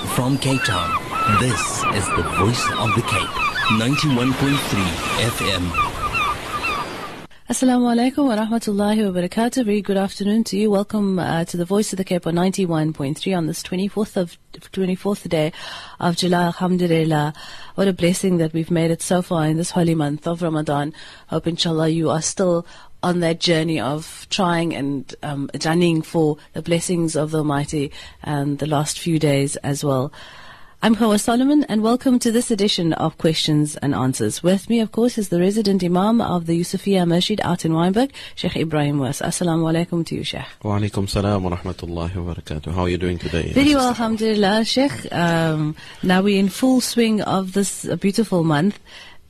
from Cape Town, this is the voice of the Cape, 91.3 FM. Assalamu alaikum wa rahmatullahi wa barakatuh. Very good afternoon to you. Welcome uh, to the Voice of the Cape on 91.3 on this 24th of 24th day of July. Alhamdulillah. What a blessing that we've made it so far in this holy month of Ramadan. Hope inshallah you are still on that journey of trying and um, running for the blessings of the Almighty and the last few days as well. I'm Hawa Solomon and welcome to this edition of Questions and Answers. With me, of course, is the resident Imam of the Yusufia Masjid out in Wynberg, Sheikh Ebrahim Moos. Assalamu alaikum to you, Sheikh. Wa alaikum salam wa rahmatullahi wa barakatuh. How are you doing today? Very well, alhamdulillah, Sheikh. Um, now we're in full swing of this beautiful month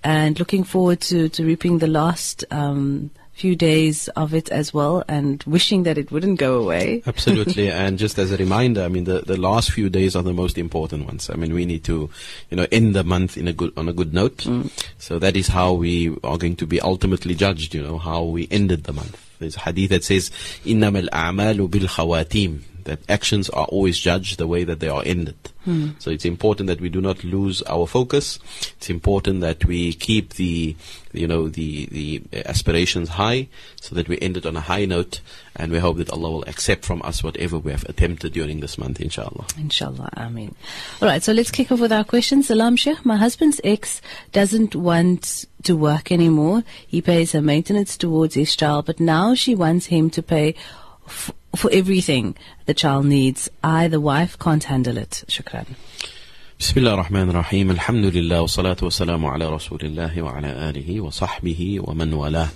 and looking forward to, to reaping the last um, few days of it as well and wishing that it wouldn't go away. Absolutely. and just as a reminder, I mean, the, the last few days are the most important ones. I mean, we need to, you know, end the month in a good, on a good note. Mm. So that is how we are going to be ultimately judged, you know, how we ended the month. There's a hadith that says, إِنَّمَا الْأَعْمَالُ بِالْخَوَاتِيمِ that actions are always judged the way that they are ended. Hmm. So it's important that we do not lose our focus. It's important that we keep the, you know, the, the aspirations high so that we end it on a high note and we hope that Allah will accept from us whatever we have attempted during this month, inshallah. Inshallah, Ameen. Alright, so let's kick off with our questions. Salam Sheikh, my husband's ex doesn't want to work anymore. He pays her maintenance towards his child, but now she wants him to pay f- for everything the child needs. I, the wife, can't handle it. Shukran. بسم الله الرحمن الرحيم الحمد لله والصلاة والسلام على رسول الله وعلى آله وصحبه ومن والاه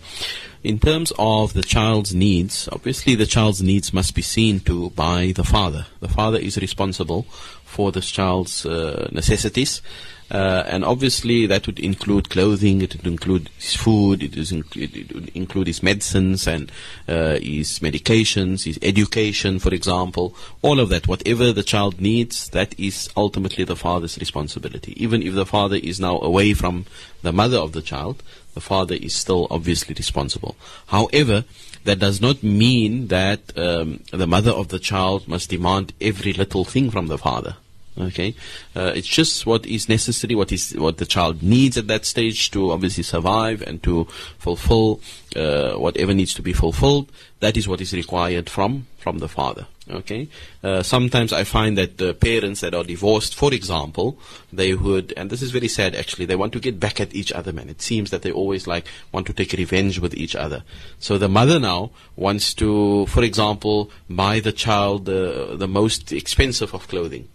In terms of the child's needs, obviously the child's needs must be seen to by the father. The father is responsible for this child's uh, necessities. Uh, and obviously that would include clothing, it would include his food, it, is inc- it would include his medicines and uh, his medications, his education, for example. All of that, whatever the child needs, that is ultimately the father's responsibility. Even if the father is now away from the mother of the child, the father is still obviously responsible. However, that does not mean that um, the mother of the child must demand every little thing from the father. Okay, uh, it's just what is necessary, what is what the child needs at that stage to obviously survive and to fulfill uh, whatever needs to be fulfilled. That is what is required from from the father. Okay, uh, sometimes I find that the parents that are divorced, for example, they would, and this is very sad actually, they want to get back at each other. Man, it seems that they always like want to take revenge with each other. So the mother now wants to, for example, buy the child the the most expensive of clothing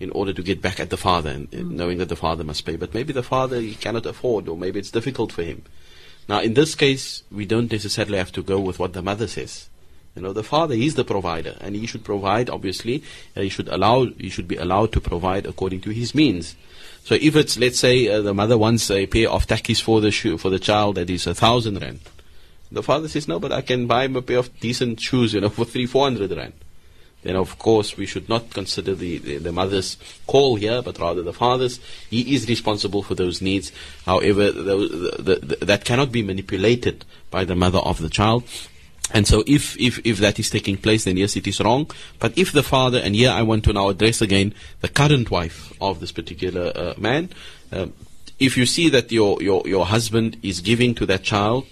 in order to get back at the father, and, mm. knowing that the father must pay. But maybe the father he cannot afford, or maybe it's difficult for him. Now, in this case, we don't necessarily have to go with what the mother says. You know, the father is the provider, and he should provide. Obviously, uh, he should allow, he should be allowed to provide according to his means. So, if it's let's say uh, the mother wants a pair of tackies for the shoe for the child that is a thousand rand, the father says no, but I can buy him a pair of decent shoes, you know, for three four hundred rand then of course we should not consider the, the, the, mother's call here, but rather the father's. He is responsible for those needs. However, the, the, that cannot be manipulated by the mother of the child. And so if, if, if that is taking place, then yes, it is wrong. But if the father, and here I want to now address again the current wife of this particular uh, man, uh, if you see that your, your, your husband is giving to that child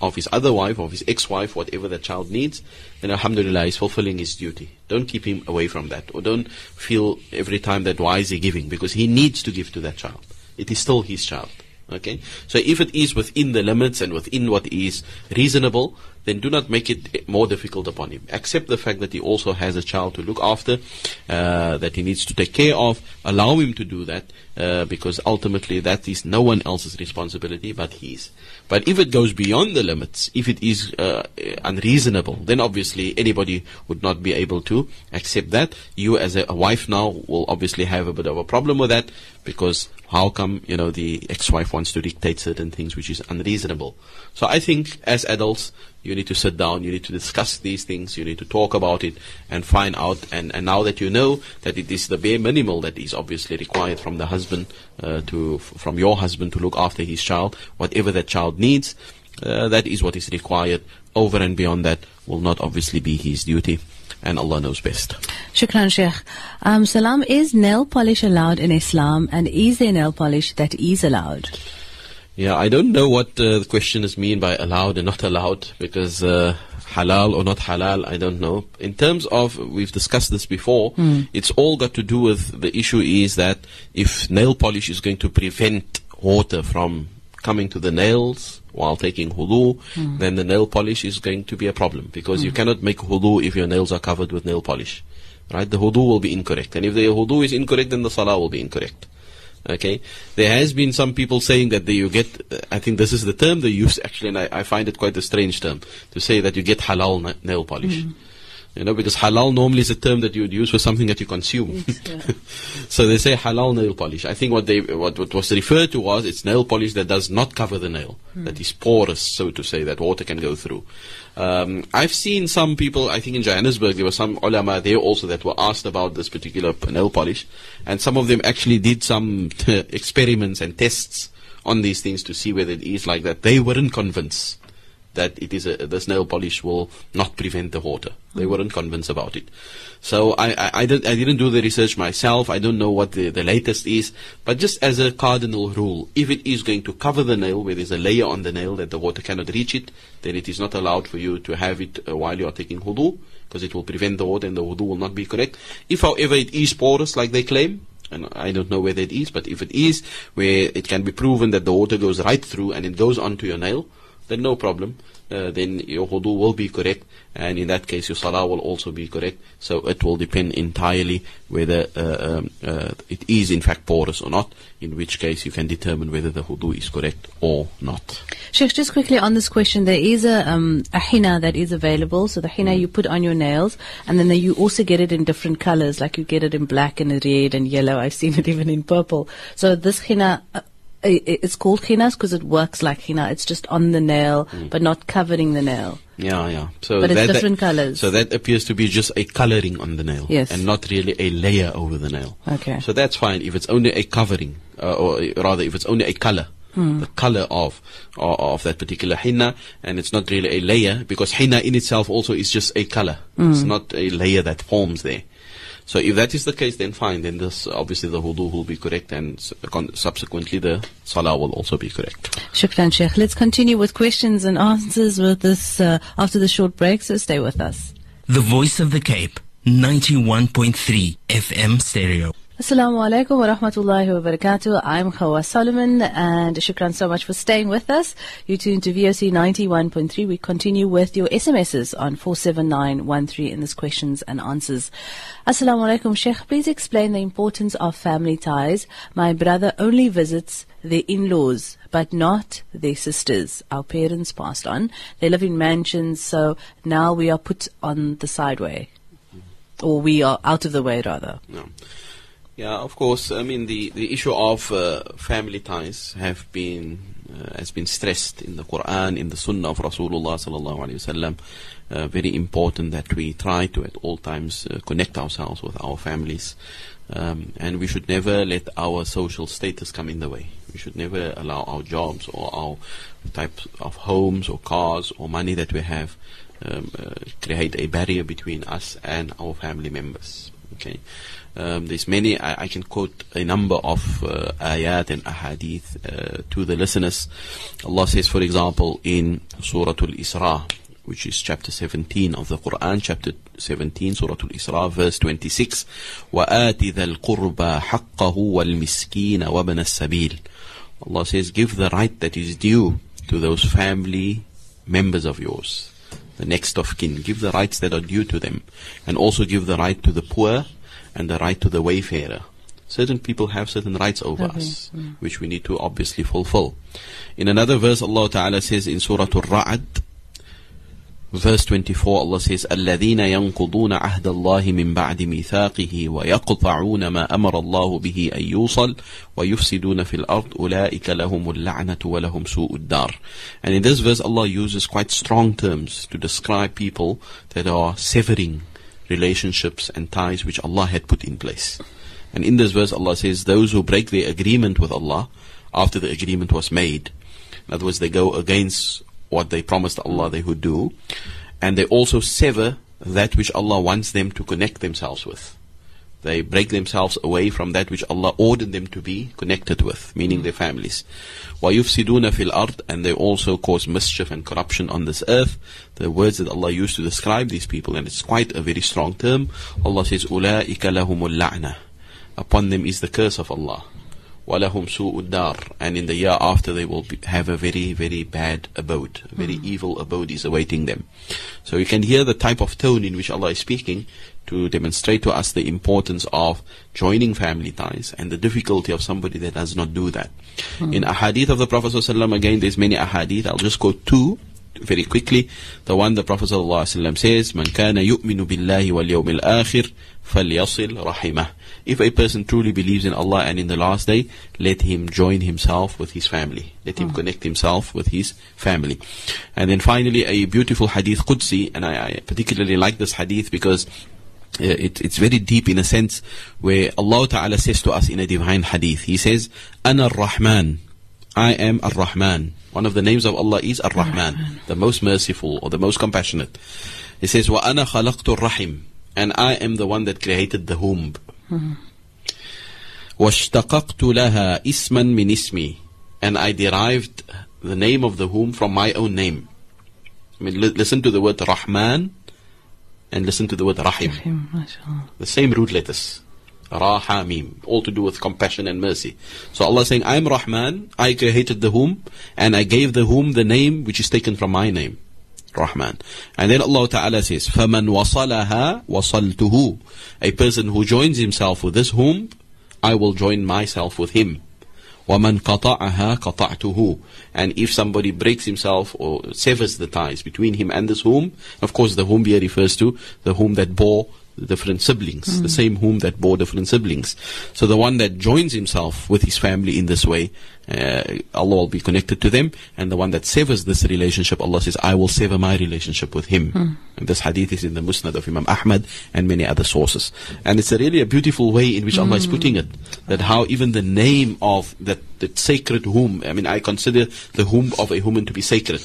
of his other wife, of his ex-wife, whatever the child needs, then alhamdulillah, he's fulfilling his duty. Don't keep him away from that. Or don't feel every time that why is he giving? Because he needs to give to that child. It is still his child. Okay? So if it is within the limits and within what is reasonable, then do not make it more difficult upon him. Accept the fact that he also has a child to look after, uh, that he needs to take care of. Allow him to do that, uh, because ultimately that is no one else's responsibility but his. But if it goes beyond the limits, if it is uh, unreasonable, then obviously anybody would not be able to accept that. You as a, wife now will obviously have a bit of a problem with that, because how come, you know, the ex-wife wants to dictate certain things which is unreasonable? So I think as adults, you need to sit down, you need to discuss these things, you need to talk about it and find out. And, and now that you know that it is the bare minimal that is obviously required from the husband uh, to, from your husband to look after his child, whatever that child needs, uh, that is what is required. over and beyond that will not obviously be his duty. And Allah knows best. Shukran, Sheikh. Um, Salam, is nail polish allowed in Islam and is there nail polish that is allowed? Yeah, I don't know what uh, the questioners mean by allowed and not allowed because uh, halal or not halal, I don't know. In terms of, we've discussed this before, it's all got to do with the issue is that if nail polish is going to prevent water from coming to the nails while taking wudu, then the nail polish is going to be a problem because you cannot make wudu if your nails are covered with nail polish. Right? The wudu will be incorrect. And if the wudu is incorrect, then the salah will be incorrect. Okay, there has been some people saying that they, you get. Uh, I think this is the term they use actually, and I, I find it quite a strange term to say that you get halal na- nail polish. You know, because halal normally is a term that you would use for something that you consume. so they say halal nail polish. I think what they what, what was referred to was it's nail polish that does not cover the nail, that is porous, so to say, that water can go through. Um, I've seen some people, I think in Johannesburg, there were some ulama there also that were asked about this particular nail polish, and some of them actually did some experiments and tests on these things to see whether it is like that. They weren't convinced that it is a, this nail polish will not prevent the water. They weren't convinced about it. So I, I, I, didn't, I didn't do the research myself. I don't know what the, the latest is. But just as a cardinal rule, if it is going to cover the nail, where there's a layer on the nail that the water cannot reach it, then it is not allowed for you to have it uh, while you are taking wudu, because it will prevent the water and the wudu will not be correct. If however it is porous like they claim, and I don't know whether it is, but if it is, where it can be proven that the water goes right through and it goes onto your nail, then no problem. Uh, then your wudu will be correct, and in that case your salah will also be correct. So it will depend entirely whether uh, um, uh, it is in fact porous or not. In which case you can determine whether the wudu is correct or not. Sheikh, just quickly on this question, there is a, um, a henna that is available. So the henna you put on your nails, and then you also get it in different colors, like you get it in black and red and yellow. I've seen it even in purple. So this henna, uh, it's called henna because it works like henna. It's just on the nail, but not covering the nail. Yeah, yeah. So But it's that, that- different colours. So that appears to be just a coloring on the nail, Yes. and not really a layer over the nail. Okay. So that's fine if it's only a covering, uh, or rather, if it's only a color. Hmm. The color of, of of that particular henna, and it's not really a layer because henna in itself also is just a color. Hmm. It's not a layer that forms there. So if that is the case, then fine. Then this obviously the wudu will be correct, and subsequently the salah will also be correct. Shukran, Sheikh. Let's continue with questions and answers with this uh, after the short break. So stay with us. The Voice of the Cape, 91.3 FM stereo. Assalamu alaikum wa rahmatullahi wa barakatuh. I'm Khawa Solomon and shukran so much for staying with us. You tuned to VOC 91.3. We continue with your SMSs on 47913 in this questions and answers. Assalamu alaikum Sheikh. Please explain the importance of family ties. My brother only visits their in-laws but not their sisters. Our parents passed on. They live in mansions so now we are put on the sideway. Or we are out of the way rather. No. Yeah, of course. I mean, the, the issue of uh, family ties have been uh, has been stressed in the Quran, in the Sunnah of Rasulullah sallallahu alaihi wasallam. Uh, very important that we try to at all times uh, connect ourselves with our families, um, and we should never let our social status come in the way. We should never allow our jobs or our types of homes or cars or money that we have um, uh, create a barrier between us and our family members. Okay. Um, there's many, I, I can quote a number of uh, ayat and ahadith uh, to the listeners. Allah says, for example, in Surah Al-Isra, which is chapter 17 of the Quran, chapter 17, Surah Al-Isra, verse 26, وَآتِ ذَا الْقُرْبَى حَقَّهُ وَالْمِسْكِينَ وَابْنَ السَّبِيلِ Allah says, give the right that is due to those family members of yours, the next of kin. Give the rights that are due to them. And also give the right to the poor and the right to the wayfarer. Certain people have certain rights over mm-hmm. us, mm. which we need to obviously fulfill. In another verse, Allah Ta'ala says in Surah Al-Ra'd, Verse 24, Allah says, الَّذِينَ يَنقُضُونَ عَهْدَ اللَّهِ مِنْ بَعْدِ مِيثَاقِهِ وَيَقْطَعُونَ مَا أَمَرَ اللَّهُ بِهِ أَن يُوصَلْ وَيُفْسِدُونَ فِي الْأَرْضِ أُولَئِكَ لَهُمُ اللَّعْنَةُ وَلَهُمْ سُوءُ الدَّارِ And in this verse, Allah uses quite strong terms to describe people that are severing relationships and ties which Allah had put in place. And in this verse, Allah says, those who break their agreement with Allah after the agreement was made, in other words, they go against what they promised Allah they would do. And they also sever that which Allah wants them to connect themselves with. They break themselves away from that which Allah ordered them to be connected with, meaning their families. وَيُفْسِدُونَ فِي الْأَرْضِ And they also cause mischief and corruption on this earth. The words that Allah used to describe these people, and it's quite a very strong term. Allah says, أُولَٰئِكَ لَهُمُ اللَّعْنَةِ Upon them is the curse of Allah. وَلَهُمْ سُوءُ الدَّارِ And in the year after they will be, have a very, very bad abode. A very evil abode is awaiting them. So you can hear the type of tone in which Allah is speaking to demonstrate to us the importance of joining family ties and the difficulty of somebody that does not do that. In ahadith of the Prophet ﷺ, again there's many ahadith, I'll just quote two very quickly. The one the Prophet ﷺ says, من كان يؤمن بالله واليوم الآخر فليصل رحمه. If a person truly believes in Allah and in the last day, let him join himself with his family. Let him connect himself with his family. And then finally, a beautiful hadith Qudsi, and I, I particularly like this hadith because uh, it, it's very deep in a sense where Allah Ta'ala says to us in a divine hadith, He says, Ana Ar-Rahman, I am Ar-Rahman. One of the names of Allah is Ar-Rahman, the most merciful or the most compassionate. He says, Wa ana khalaqtu rahim and I am the one that created the womb. واشتققت لها اسما من اسمي and I derived the name of the womb from my own name. I mean, li- listen to the word Rahman and listen to the word Rahim. Rahim, mashallah. The same root letters. Ra, Ha, Mim. All to do with compassion and mercy. So Allah is saying, I am Rahman, I created the womb, and I gave the womb the name which is taken from my name. Rahman. And then Allah Ta'ala says, فَمَنْ وَصَلَهَا وَصَلْتُهُ A person who joins himself with this womb, I will join myself with him. وَمَنْ قَطَعَهَا قَطَعْتُهُ And if somebody breaks himself or severs the ties between him and this womb, of course the womb here refers to the womb that bore different siblings, the same womb that bore different siblings. So the one that joins himself with his family in this way, uh, Allah will be connected to them, and the one that severs this relationship, Allah says, I will sever my relationship with him. And this hadith is in the Musnad of Imam Ahmad and many other sources. And it's a really a beautiful way in which Allah is putting it, that how even the name of that, that sacred womb, I mean, I consider the womb of a woman to be sacred,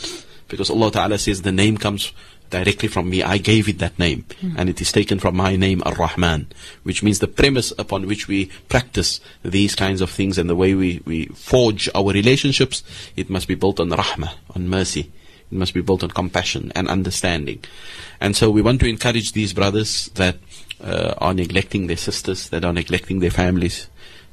because Allah Ta'ala says the name comes directly from me. I gave it that name, and it is taken from my name, Ar-Rahman, which means the premise upon which we practice these kinds of things and the way we, we forge our relationships, it must be built on rahmah, on mercy. It must be built on compassion and understanding. And so we want to encourage these brothers that uh, are neglecting their sisters, that are neglecting their families.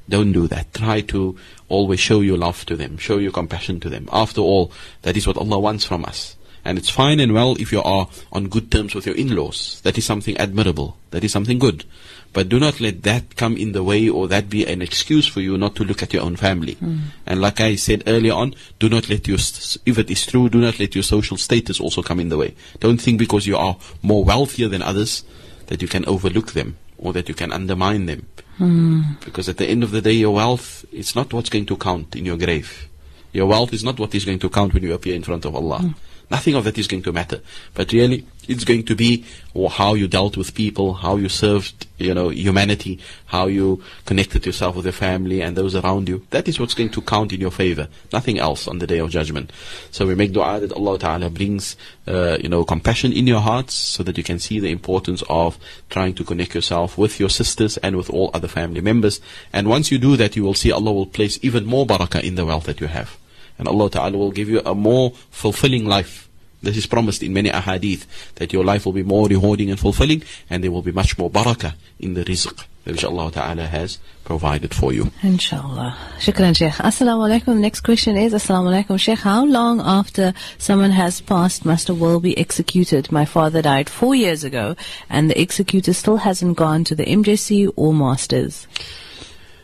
Don't do that. Try to always show your love to them, show your compassion to them. After all, that is what Allah wants from us. And it's fine and well if you are on good terms with your in-laws. That is something admirable. That is something good. But do not let that come in the way or that be an excuse for you not to look at your own family. Hmm. And like I said earlier on, do not let your, if it is true, do not let your social status also come in the way. Don't think because you are more wealthier than others that you can overlook them or that you can undermine them. Hmm. Because at the end of the day, your wealth is not what's going to count in your grave. Your wealth is not what is going to count when you appear in front of Allah. Nothing of that is going to matter. But really, it's going to be how you dealt with people, how you served, you know, humanity, how you connected yourself with your family and those around you. That is what's going to count in your favor. Nothing else on the day of judgment. So we make dua that Allah Ta'ala brings, uh, you know, compassion in your hearts so that you can see the importance of trying to connect yourself with your sisters and with all other family members. And once you do that, you will see Allah will place even more barakah in the wealth that you have. And Allah Ta'ala will give you a more fulfilling life. This is promised in many ahadith that your life will be more rewarding and fulfilling and there will be much more barakah in the rizq which Allah Ta'ala has provided for you. Inshallah. Shukran, Sheikh. Assalamu alaikum. The next question is Assalamu alaikum, Sheikh. How long after someone has passed must a will be executed? My father died four years ago, and the executor still hasn't gone to the MJC or Masters.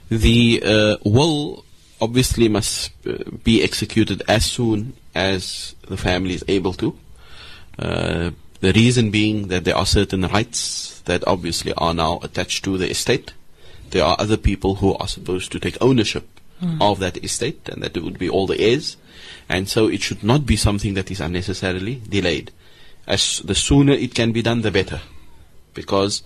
The uh, will obviously must uh, be executed as soon as the family is able to. Uh, the reason being that there are certain rights that obviously are now attached to the estate. There are other people who are supposed to take ownership of that estate, and that would be all the heirs. And so it should not be something that is unnecessarily delayed. As the sooner it can be done, the better. Because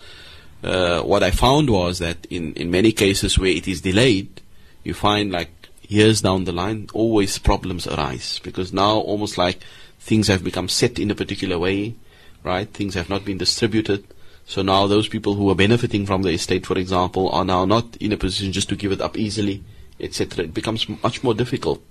uh, what I found was that in, in many cases where it is delayed, you find like years down the line, always problems arise. Because now almost like things have become set in a particular way, right? Things have not been distributed. So now those people who are benefiting from the estate, for example, are now not in a position just to give it up easily, etc. It becomes much more difficult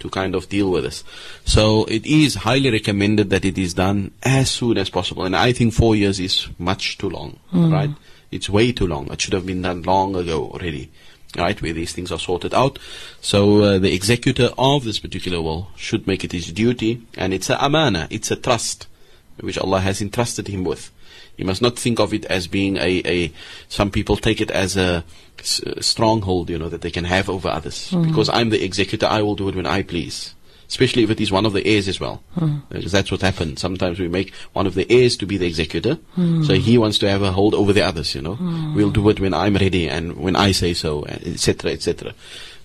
to kind of deal with this. So it is highly recommended that it is done as soon as possible. And I think four years is much too long, hmm. right? It's way too long. It should have been done long ago already, right? Where these things are sorted out. So uh, the executor of this particular will should make it his duty, and it's a amana, it's a trust, which Allah has entrusted him with. You must not think of it as being a, a some people take it as a s- stronghold, you know, that they can have over others. Because I'm the executor, I will do it when I please. Especially if it is one of the heirs as well. Because that's what happens. Sometimes we make one of the heirs to be the executor. So he wants to have a hold over the others, you know. We'll do it when I'm ready and when I say so, etc., etc.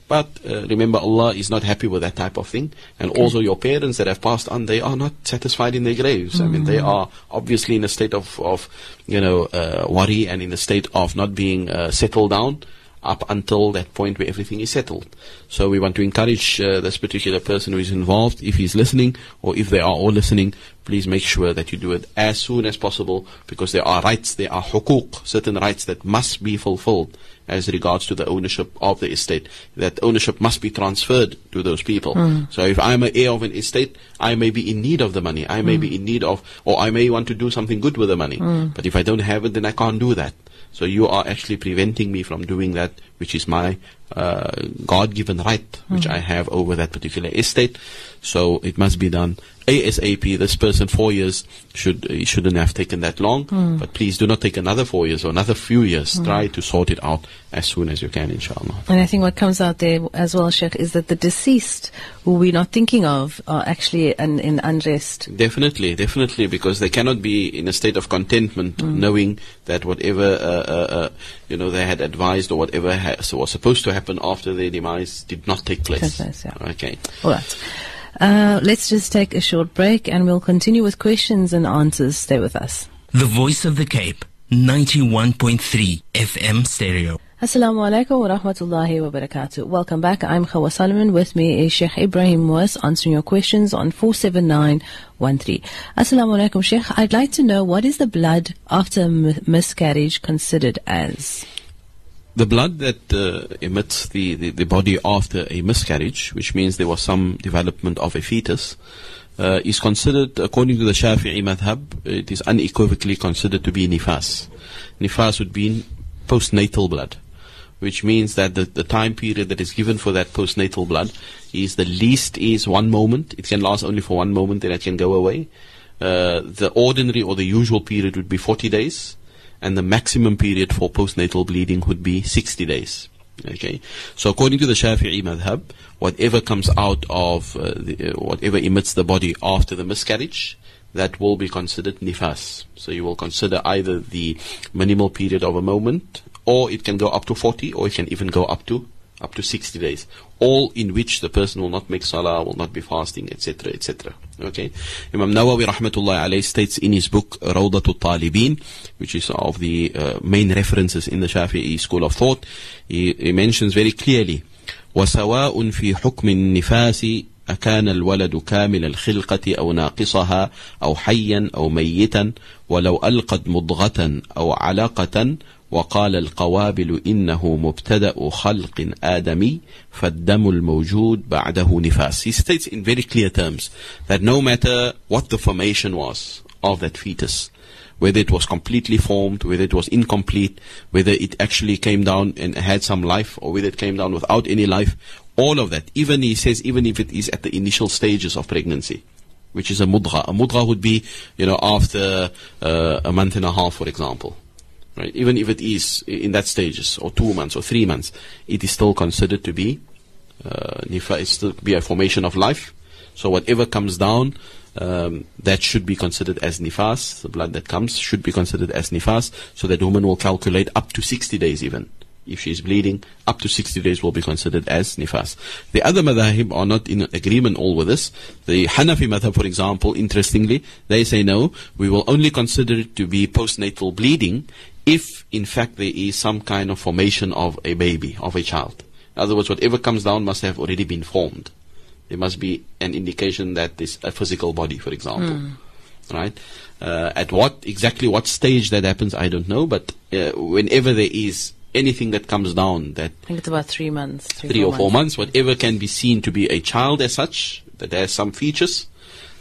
But uh, remember, Allah is not happy with that type of thing. And also, your parents that have passed on, they are not satisfied in their graves. I mean, they are obviously in a state of, of you know, uh, worry and in a state of not being uh, settled down up until that point where everything is settled. So we want to encourage uh, this particular person who is involved, if he's listening or if they are all listening, please make sure that you do it as soon as possible because there are rights, there are hukuk, certain rights that must be fulfilled as regards to the ownership of the estate. That ownership must be transferred to those people. Hmm. So if I'm an heir of an estate, I may be in need of the money. I may be hmm. in need of, or I may want to do something good with the money. Hmm. But if I don't have it, then I can't do that. So you are actually preventing me from doing that, which is my uh, God-given right, which I have over that particular estate. So it must be done ASAP. This person, four years, should shouldn't have taken that long. But please do not take another four years or another few years. Try to sort it out as soon as you can, inshallah. And I think what comes out there as well, Sheikh, is that the deceased, who we're not thinking of, are actually in, in unrest. Definitely, definitely, because they cannot be in a state of contentment, knowing that whatever uh, uh, uh, you know they had advised or whatever ha- so was supposed to happen after their demise did not take place. Take place, yeah. Okay. All right. Uh, let's just take a short break and we'll continue with questions and answers. Stay with us. The Voice of the Cape, 91.3 FM stereo. Assalamu alaikum wa rahmatullahi wa barakatuh. Welcome back. I'm Khawa Solomon. With me is Sheikh Ebrahim Moos answering your questions on 47913. Assalamu alaikum, Sheikh. I'd like to know what is the blood after miscarriage considered as? The blood that uh, emits the, the, the body after a miscarriage, which means there was some development of a fetus, uh, is considered, according to the Shafi'i madhab, it is unequivocally considered to be nifas. Nifas would be postnatal blood, which means that the, the time period that is given for that postnatal blood is the least is one moment. It can last only for one moment, then it can go away. Uh, the ordinary or the usual period would be 40 days and the maximum period for postnatal bleeding would be 60 days. Okay, so according to the Shafi'i madhab, whatever comes out of uh, the, uh, whatever emits the body after the miscarriage, that will be considered nifas. So you will consider either the minimal period of a moment, or it can go up to 40, or it can even go up to up to 60 days, all in which the person will not make salah, will not be fasting, etc., etc. Okay, Imam Nawawi rahmatullah alayhi states in his book Rawdatul Talibin, which is of the uh, main references in the Shafi'i school of thought, he, he mentions very clearly, وسواء في حكم النفاس أكان الولد كامل الخلقة أو ناقصها أو حيا أو ميتا ولو ألقت مضغة أو علقة وقال القوابل إنه مبتدأ خلق آدمي فالدم الموجود بعده نفاس He states in very clear terms that no matter what the formation was of that fetus whether it was completely formed, whether it was incomplete, whether it actually came down and had some life, or whether it came down without any life, all of that. Even he says, even if it is at the initial stages of pregnancy, which is a mudgha. A mudgha would be, you know, after uh, a month and a half, for example. Right? Even if it is in that stages, or two months, or three months, it is still considered to be uh, nifa. Still be a formation of life. So whatever comes down, um, that should be considered as nifas. The blood that comes should be considered as nifas. So that woman will calculate up to 60 days even. If she is bleeding, up to 60 days will be considered as nifas. The other madhahib are not in agreement all with this. The Hanafi madhab, for example, interestingly, they say no, we will only consider it to be postnatal bleeding if, in fact, there is some kind of formation of a baby, of a child. In other words, whatever comes down must have already been formed. There must be an indication that there's a physical body, for example. Right? Uh, at what exactly what stage that happens, I don't know. But uh, whenever there is anything that comes down that I think it's about three months. Three, three or four months, whatever can be seen to be a child as such, that has some features,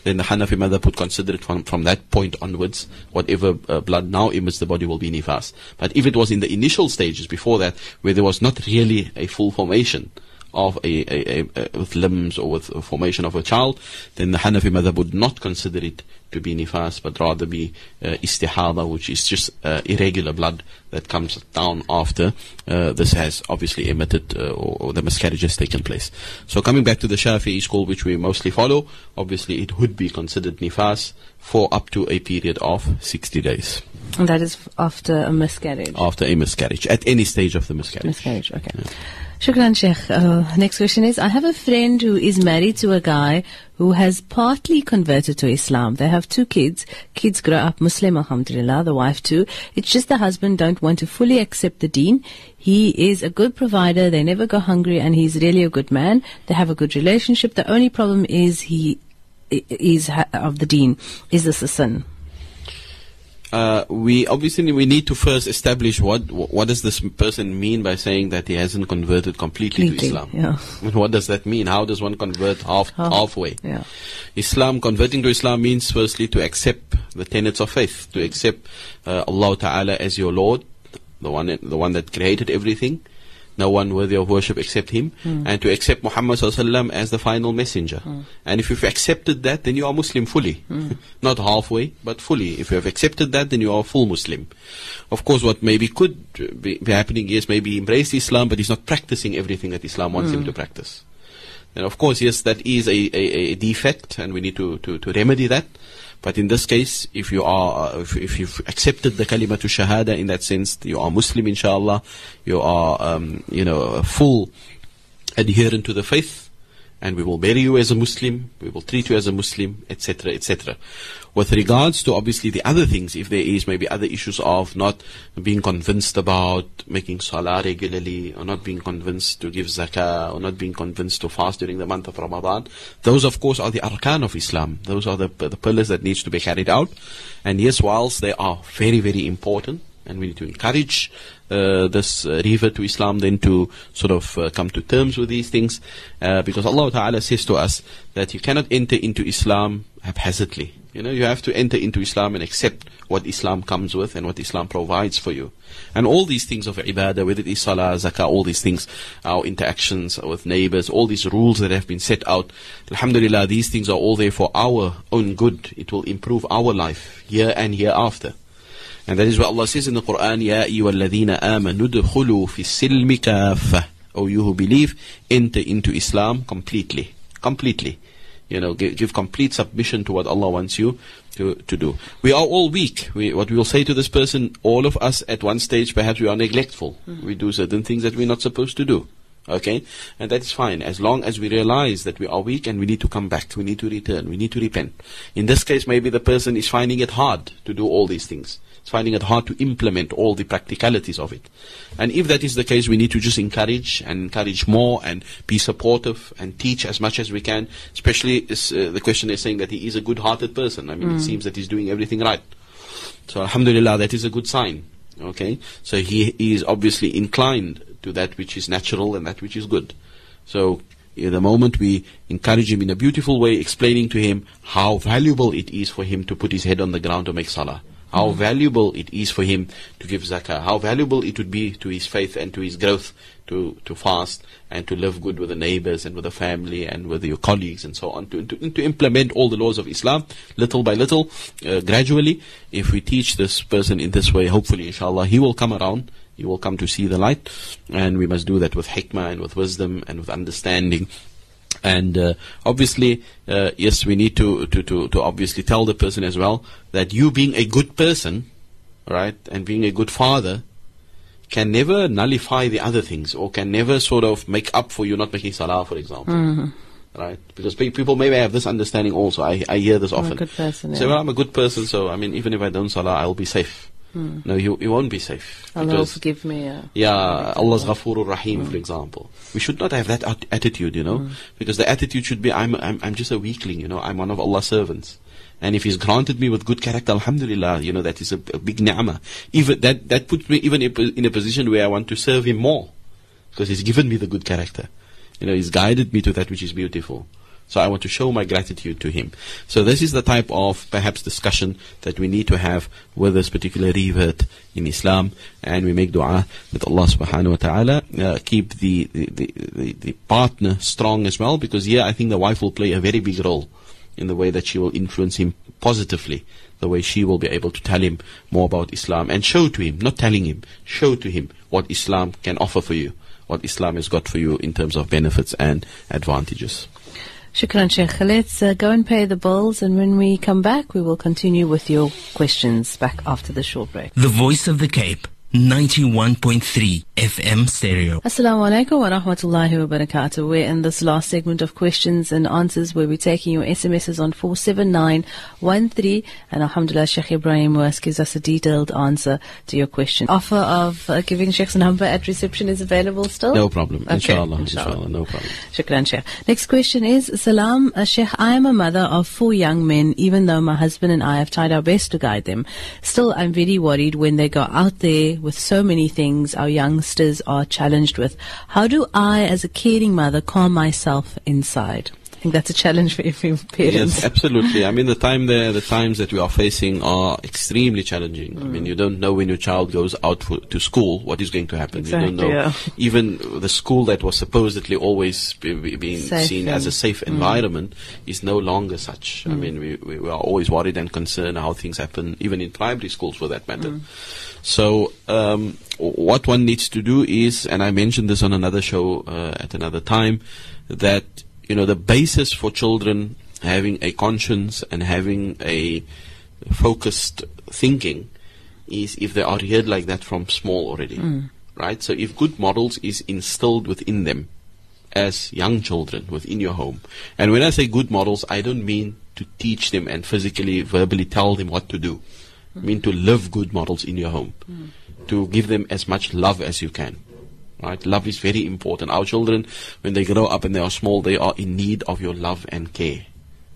then the Hanafi madhab would consider it from, from that point onwards, whatever uh, blood now emits the body will be nifas. But if it was in the initial stages before that, where there was not really a full formation, of a, a, a, with limbs or with formation of a child, then the Hanafi madhab would not consider it to be nifas, but rather be uh, istihada, which is just uh, irregular blood that comes down after uh, this has obviously emitted uh, or, or the miscarriage has taken place. So coming back to the Shafi'i school, which we mostly follow, obviously it would be considered nifas for up to a period of 60 days And that is after a miscarriage. after a miscarriage, at any stage of the miscarriage. Miscarriage, okay. Shukran, Sheikh. Uh, next question is I have a friend who is married to a guy who has partly converted to Islam. They have two kids. Kids grow up Muslim, alhamdulillah, the wife too. It's just the husband don't want to fully accept the deen. He is a good provider. They never go hungry and he's really a good man. They have a good relationship. The only problem is he is of the deen. Is this a sin? Uh, we obviously we need to first establish what what does this person mean by saying that he hasn't converted completely, to Islam. yeah. What does that mean? How does one convert half Half- halfway? Yeah. Islam converting to Islam means firstly to accept the tenets of faith, to accept uh, Allah Taala as your Lord, the one the one that created everything, no one worthy of worship except Him, hmm. and to accept Muhammad Sallallahu as the final messenger. Hmm. And if you've accepted that, then you are Muslim fully, hmm. not halfway, but fully. If you have accepted that, then you are a full Muslim. Of course, what maybe could be, be happening is maybe he embraced Islam, but he's not practicing everything that Islam wants him to practice. And of course, yes, that is a, a, a defect, and we need to, to, to remedy that. But in this case, if you are, if, if you've accepted the kalima to shahada in that sense, you are Muslim, inshallah, you are, um, you know, a full adherent to the faith, and we will bury you as a Muslim, we will treat you as a Muslim, etc., etc. With regards to obviously the other things, if there is maybe other issues of not being convinced about making salah regularly, or not being convinced to give zakah, or not being convinced to fast during the month of Ramadan, those of course are the arkan of Islam. Those are the, the pillars that needs to be carried out. And yes, whilst they are very, very important, and we need to encourage uh, this uh, revert to Islam then to sort of uh, come to terms with these things uh, because Allah Ta'ala says to us that you cannot enter into Islam haphazardly. You know, you have to enter into Islam and accept what Islam comes with and what Islam provides for you. And all these things of ibadah, whether it is salah, zakah, all these things, our interactions with neighbors, all these rules that have been set out, alhamdulillah, these things are all there for our own good. It will improve our life here and hereafter. And that is what Allah says in the Quran, يَا أَيُّهَا الَّذِينَ آمَنُوا ادْخُلُوا فِي السِّلْمِ كَافَّةً O you who believe, enter into Islam completely. Completely. You know, give, give complete submission to what Allah wants you to, to do. We are all weak. We, what we will say to this person, all of us at one stage, perhaps we are neglectful. Mm-hmm. We do certain things that we're not supposed to do. Okay? And that is fine. As long as we realize that we are weak and we need to come back, we need to return, we need to repent. In this case, maybe the person is finding it hard to do all these things. It's finding it hard to implement all the practicalities of it. And if that is the case, we need to just encourage and encourage more and be supportive and teach as much as we can. Especially, uh, the question is saying that he is a good-hearted person. I mean, it seems that he's doing everything right. So, alhamdulillah, that is a good sign. Okay? So, he is obviously inclined to that which is natural and that which is good. So, in the moment we encourage him in a beautiful way, explaining to him how valuable it is for him to put his head on the ground to make salah. How valuable it is for him to give zakah. How valuable it would be to his faith and to his growth to, to fast and to live good with the neighbors and with the family and with your colleagues and so on. To, to, to implement all the laws of Islam little by little, uh, gradually. If we teach this person in this way, hopefully, inshallah, he will come around you will come to see the light. And we must do that with hikmah and with wisdom and with understanding. And uh, obviously, uh, yes, we need to, to, to, to obviously tell the person as well that you being a good person, right, and being a good father, can never nullify the other things or can never sort of make up for you not making salah, for example. Right? Because pe- people maybe have this understanding also. I, I hear this I'm a often. good person, yeah. well, I'm a good person, so I mean, even if I don't salah, I'll be safe. Hmm. No, he, he won't be safe. Allah will forgive me. Uh, yeah, hmm. Allah's Ghafurur Rahim, hmm. for example. We should not have that at- attitude, you know, because the attitude should be, I'm, I'm, I'm just a weakling, you know, I'm one of Allah's servants. And if He's granted me with good character, Alhamdulillah, you know, that is a, a big ni'mah. Even, that, that puts me even in a position where I want to serve Him more. Because He's given me the good character. You know, He's guided me to that which is beautiful. So I want to show my gratitude to him. So this is the type of perhaps discussion that we need to have with this particular revert in Islam, and we make dua that Allah Subhanahu wa Taala uh, keep the the, the the the partner strong as well, because here I think the wife will play a very big role in the way that she will influence him positively, the way she will be able to tell him more about Islam and show to him, not telling him, show to him what Islam can offer for you, what Islam has got for you in terms of benefits and advantages. Shukran, Sheikh. Let's uh, go and pay the bills, and when we come back, we will continue with your questions back after the short break. The Voice of the Cape, 91.3 FM stereo. Assalamu alaikum wa rahmatullahi wa barakatuh. We're in this last segment of questions and answers where we're taking your SMSs on 47913. And Alhamdulillah, Sheikh Ibrahim West gives us a detailed answer to your question. Offer of uh, giving Sheikh's number at reception is available still? No problem. Okay, inshallah, inshallah. inshallah, no problem. Shukran, Sheikh. Next question is Salam, uh, Sheikh. I am a mother of four young men, even though my husband and I have tried our best to guide them. Still, I'm very worried when they go out there with so many things our youngsters are challenged with. How do I, as a caring mother, calm myself inside? I think that's a challenge for every parent. Yes, absolutely. I mean, the time there, the times that we are facing are extremely challenging. I Mm. mean, you don't know when your child goes out for, to school what is going to happen. you don't know. yeah. Even the school that was supposedly always be, be- being Safe seen as a safe environment is no longer such. Mm. I mean, we, we, we are always worried and concerned how things happen, even in primary schools for that matter. Mm. So, um, what one needs to do is, and I mentioned this on another show uh, at another time, that you know the basis for children having a conscience and having a focused thinking is if they are reared like that from small already, right? So, if good models is instilled within them as young children within your home, and when I say good models, I don't mean to teach them and physically, verbally tell them what to do. Mean to live good models in your home, to give them as much love as you can. Right? Love is very important. Our children, when they grow up and they are small, they are in need of your love and care.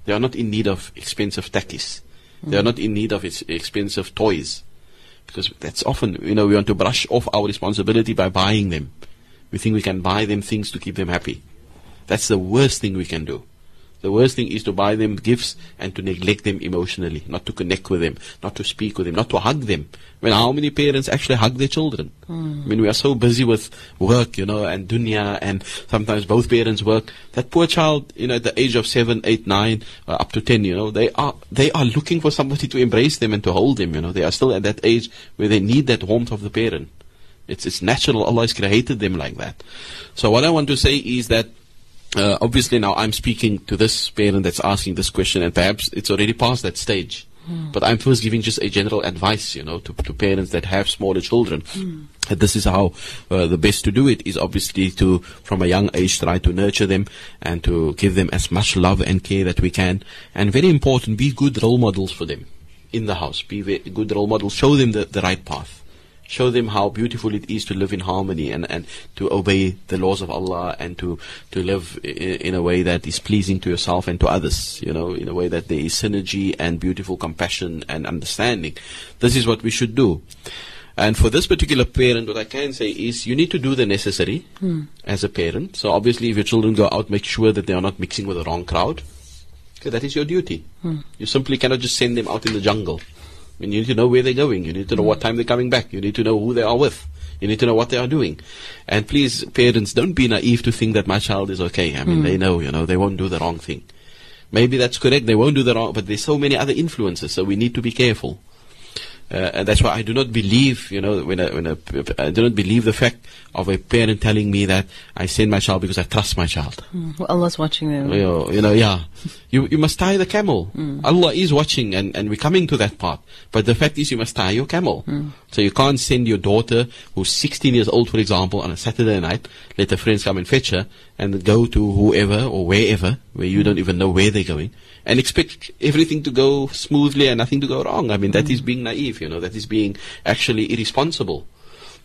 They are not in need of expensive tackies. They are not in need of ex- expensive toys. Because that's often, you know, we want to brush off our responsibility by buying them. We think we can buy them things to keep them happy. That's the worst thing we can do. The worst thing is to buy them gifts and to neglect them emotionally, not to connect with them, not to speak with them, not to hug them. I mean, how many parents actually hug their children? I mean, we are so busy with work, you know, and dunya, and sometimes both parents work. That poor child, you know, at the age of seven, eight, nine, uh, up to ten, you know, they are they are looking for somebody to embrace them and to hold them. You know, they are still at that age where they need that warmth of the parent. It's it's natural. Allah has created them like that. So what I want to say is that uh, obviously now I'm speaking to this parent that's asking this question, and perhaps it's already past that stage. But I'm first giving just a general advice, you know, to, to parents that have smaller children. That this is how uh, the best to do it is obviously to, from a young age, try to nurture them and to give them as much love and care that we can. And very important, be good role models for them in the house. Be good role models. Show them the, the right path show them how beautiful it is to live in harmony and, and to obey the laws of Allah and to, to live in, in a way that is pleasing to yourself and to others, you know, in a way that there is synergy and beautiful compassion and understanding. This is what we should do. And for this particular parent, what I can say is you need to do the necessary hmm. as a parent. So obviously if your children go out, make sure that they are not mixing with the wrong crowd. Okay, that is your duty. Hmm. You simply cannot just send them out in the jungle. I mean, you need to know where they're going. You need to know what mm. time they're coming back. You need to know who they are with. You need to know what they are doing. And please, parents, don't be naive to think that my child is okay. I mean, mm. they know, you know, they won't do the wrong thing. Maybe that's correct. They won't do the wrong, but there's so many other influences, so we need to be careful. Uh, and that's why I do not believe, you know, when a, when a, I do not believe the fact of a parent telling me that I send my child because I trust my child. Hmm. Well, Allah's watching them. You know, you know, yeah. You you must tie the camel. Hmm. Allah is watching, and, and we're coming to that part. But the fact is, you must tie your camel. Hmm. So you can't send your daughter, who's 16 years old, for example, on a Saturday night, let her friends come and fetch her, and go to whoever or wherever, where you don't even know where they're going, and expect everything to go smoothly and nothing to go wrong. I mean, that mm. is being naive. you know, that is being actually irresponsible.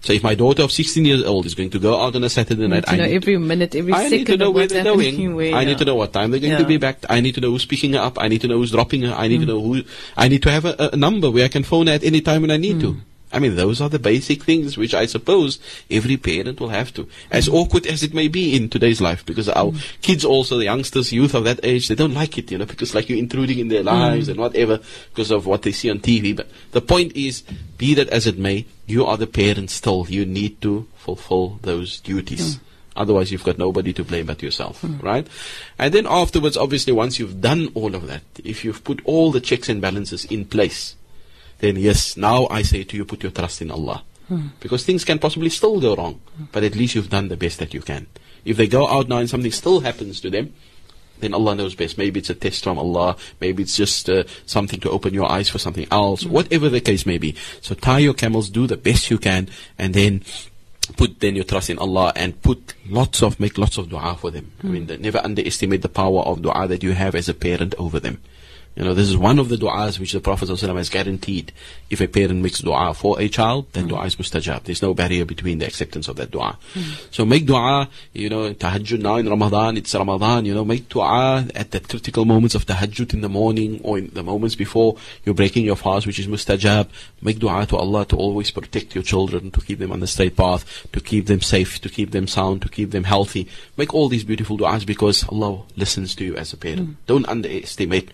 So if my daughter of 16 years old is going to go out on a Saturday night, you know, I need every minute, every I second need to know where they're going. I need yeah. to know what time they're going to be back. I need to know who's picking her up. I need to know who's dropping her. I need to mm. know who. I need to have a, a number where I can phone her at any time when I need to. Mm. I mean, those are the basic things which I suppose every parent will have to. As mm-hmm. awkward as it may be in today's life, because our mm-hmm. kids also, the youngsters, youth of that age, they don't like it, you know, because like you're intruding in their lives mm-hmm. and whatever because of what they see on TV. But the point is, be that as it may, you are the parent still. You need to fulfill those duties. Otherwise, you've got nobody to blame but yourself, right? And then afterwards, obviously, once you've done all of that, if you've put all the checks and balances in place, then yes, now I say to you, put your trust in Allah. Hmm. Because things can possibly still go wrong, but at least you've done the best that you can. If they go out now and something still happens to them, then Allah knows best. Maybe it's a test from Allah. Maybe it's just uh, something to open your eyes for something else. Hmm. Whatever the case may be. So tie your camels, do the best you can, and then put then your trust in Allah and put lots of make lots of dua for them. I mean, hmm. never underestimate the power of dua that you have as a parent over them. You know, this is one of the du'as which the Prophet ﷺ has guaranteed. If a parent makes dua for a child, that dua is mustajab. There's no barrier between the acceptance of that dua. So make dua, you know, tahajjud now in Ramadan, it's Ramadan, you know, make dua at that critical moments of tahajjud in the morning or in the moments before you're breaking your fast, which is mustajab. Make dua to Allah to always protect your children, to keep them on the straight path, to keep them safe, to keep them sound, to keep them healthy. Make all these beautiful du'as because Allah listens to you as a parent. Mm. Don't underestimate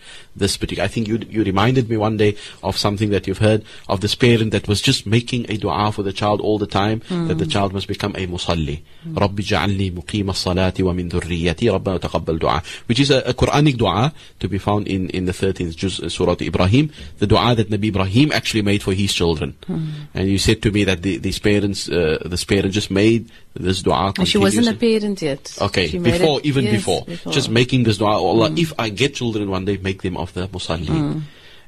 this particular. I think you you reminded me one day of something that you've heard of this parent that was just making a du'a for the child all the time mm. that the child must become a musalli. Rabbi ja'alni muqima salati wa min dhurriyyati rabbana taqabbal du'a, which is a, a, Quranic du'a to be found in in the 13th juz uh, Surah Ibrahim, the du'a that Nabi Ibrahim actually made for his children. Mm. And you said to me that the, these parents uh, this parent just made this du'a. She wasn't a parent yet. Okay, before it, even yes, before, before, just making this du'a. Oh Allah, hmm. if I get children one day, make them of the musalli.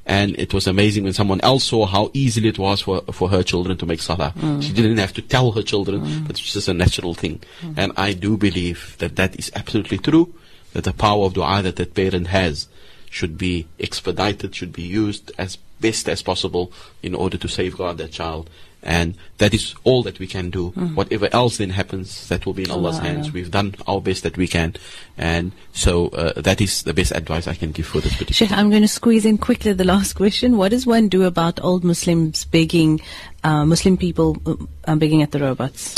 And it was amazing when someone else saw how easily it was for, for her children to make salah. She didn't have to tell her children, but it's just a natural thing. And I do believe that that is absolutely true, that the power of dua that that parent has should be expedited, should be used as best as possible in order to safeguard that child. And that is all that we can do. Whatever else then happens, that will be in Allah's Allah, hands. Allah. We've done our best that we can. And so uh, that is the best advice I can give for this particular. Sheikh, I'm going to squeeze in quickly the last question. What does one do about old Muslims begging, uh, Muslim people uh, begging at the robots?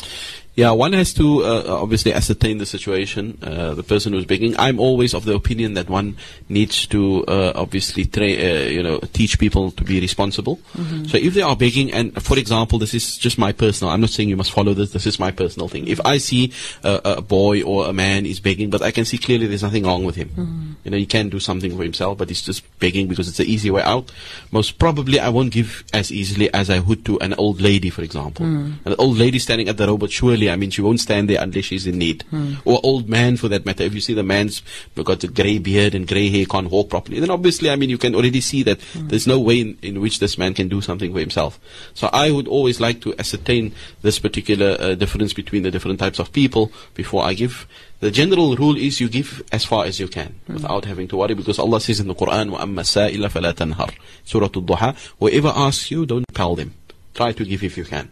Yeah, one has to uh, obviously ascertain the situation, uh, the person who's begging. I'm always of the opinion that one needs to uh, obviously tra- uh, you know teach people to be responsible. So if they are begging, and for example, this is just my personal. I'm not saying you must follow this. This is my personal thing. If I see a, a boy or a man is begging, but I can see clearly there's nothing wrong with him. You know, he can do something for himself, but he's just begging because it's the easy way out. Most probably, I won't give as easily as I would to an old lady, for example. An old lady standing at the robot, surely, I mean, she won't stand there unless she's in need. Or old man, for that matter. If you see the man's got a grey beard and grey hair, can't walk properly, then obviously, I mean, you can already see that there's no way in, in which this man can do something for himself. So I would always like to ascertain this particular uh, difference between the different types of people before I give. The general rule is you give as far as you can without having to worry because Allah says in the Quran, وَأَمَّا السَّائِلَ فَلَا تَنْهَرْ Surah Al-Duha, whoever asks you, don't tell them. Try to give if you can.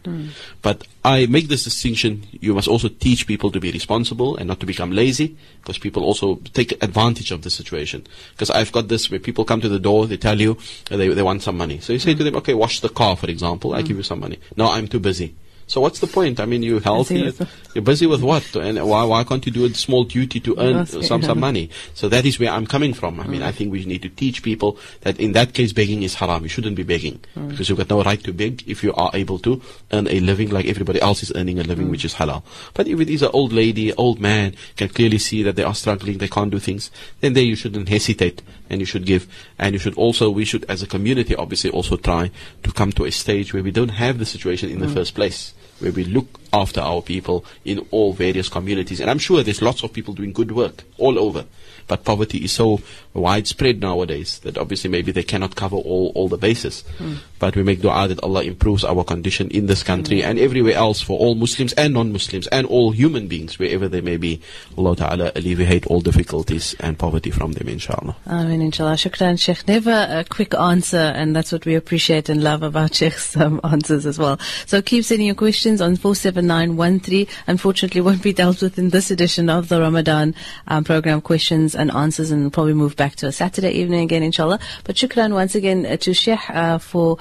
But I make this distinction, you must also teach people to be responsible and not to become lazy because people also take advantage of the situation. Because I've got this where people come to the door, they tell you they, they want some money. So you say to them, okay, wash the car, for example, I give you some money. No, I'm too busy. So what's the point? I mean, you're healthy. You're busy with what? And why, why can't you do a small duty to earn some, some money? So that is where I'm coming from. I mean, I think we need to teach people that in that case, begging is haram. You shouldn't be begging because you've got no right to beg if you are able to earn a living like everybody else is earning a living, which is halal. But if it is an old lady, old man, can clearly see that they are struggling, they can't do things, then there you shouldn't hesitate and you should give. And you should also, we should as a community obviously also try to come to a stage where we don't have the situation in the mm. first place where we look after our people in all various communities. And I'm sure there's lots of people doing good work all over. But poverty is so widespread nowadays that obviously maybe they cannot cover all, all the bases. Mm. But we make dua that Allah improves our condition in this country mm. and everywhere else for all Muslims and non-Muslims and all human beings wherever they may be. Allah Ta'ala alleviate all difficulties and poverty from them inshallah. Amen inshallah. Shukran Sheikh. Never a quick answer and that's what we appreciate and love about Sheikh's um, answers as well. So keep sending your questions on 47913. Unfortunately won't be dealt with in this edition of the Ramadan um, program questions and answers and probably move back to a Saturday evening again, inshallah. But shukran once again uh, to Sheikh uh, for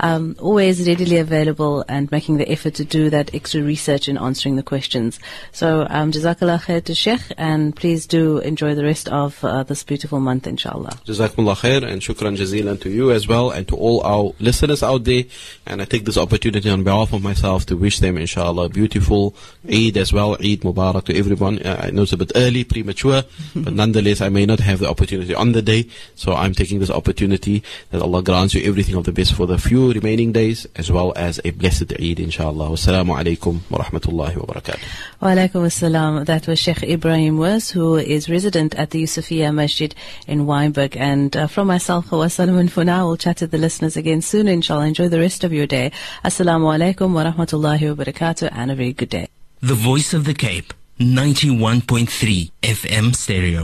um, always readily available and making the effort to do that extra research in answering the questions. So, um, Jazakallah khair to Sheikh and please do enjoy the rest of uh, this beautiful month, inshallah. Jazakumullah khair and shukran jazilan to you as well and to all our listeners out there. And I take this opportunity on behalf of myself to wish them, inshallah, beautiful Eid as well. Eid Mubarak to everyone. Uh, I know it's a bit early, premature, but nonetheless, I may not have the opportunity on the day. So I'm taking this opportunity that Allah grants you everything of the best for the few remaining days as well as a blessed Eid inshallah. Wassalamu alaikum wa rahmatullahi wa barakatuh. Wa alaikum assalam. That was Sheikh Ebrahim Moos, who is resident at the Yusufia Masjid in Wynberg. And uh, from myself, Hawa Salomon, for now, we'll chat to the listeners again soon inshallah. Enjoy the rest of your day. Assalamu alaikum wa rahmatullahi wa barakatuh and a very good day. The Voice of the Cape, 91.3 FM stereo.